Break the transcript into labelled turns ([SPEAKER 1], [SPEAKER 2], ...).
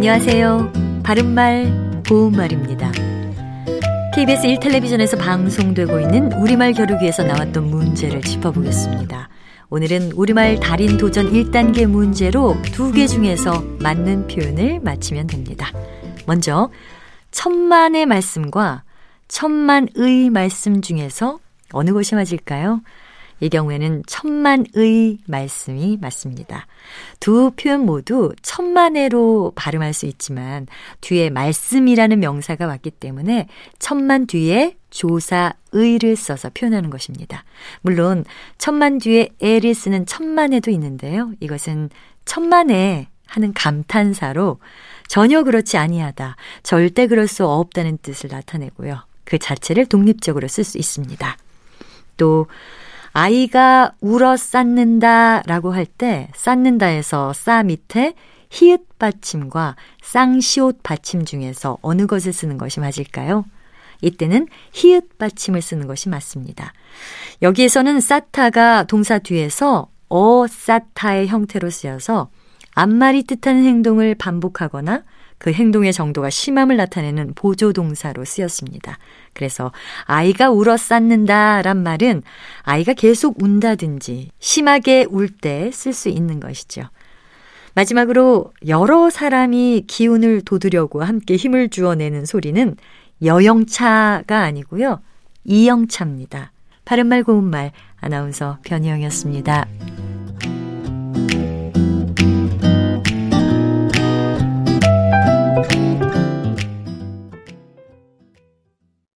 [SPEAKER 1] 안녕하세요. 바른말, 고운말입니다. KBS 1텔레비전에서 방송되고 있는 우리말 겨루기에서 나왔던 문제를 짚어보겠습니다. 오늘은 우리말 달인 도전 1단계 문제로 두 개 중에서 맞는 표현을 맞히면 됩니다. 먼저, 천만의 말씀과 천만의 말씀 중에서 어느 것이 맞을까요? 이 경우에는 천만의 말씀이 맞습니다. 두 표현 모두 천만에로 발음할 수 있지만 뒤에 말씀이라는 명사가 왔기 때문에 천만 뒤에 조사의를 써서 표현하는 것입니다. 물론 천만 뒤에 에를 쓰는 천만에도 있는데요. 이것은 천만에 하는 감탄사로 전혀 그렇지 아니하다, 절대 그럴 수 없다는 뜻을 나타내고요. 그 자체를 독립적으로 쓸 수 있습니다. 또 아이가 울어 쌓는다 라고 할 때 쌓는다에서 싸 밑에 히읗 받침과 쌍시옷 받침 중에서 어느 것을 쓰는 것이 맞을까요? 이때는 히읗 받침을 쓰는 것이 맞습니다. 여기에서는 쌓다가 동사 뒤에서 어 쌓다의 형태로 쓰여서 앞말이 뜻하는 행동을 반복하거나 그 행동의 정도가 심함을 나타내는 보조동사로 쓰였습니다. 그래서 아이가 울어 쌓는다 란 말은 아이가 계속 운다든지 심하게 울 때 쓸 수 있는 것이죠. 마지막으로 여러 사람이 기운을 돋으려고 함께 힘을 주어내는 소리는 여영차가 아니고요. 이영차입니다. 바른말 고운말 아나운서 변희영이었습니다.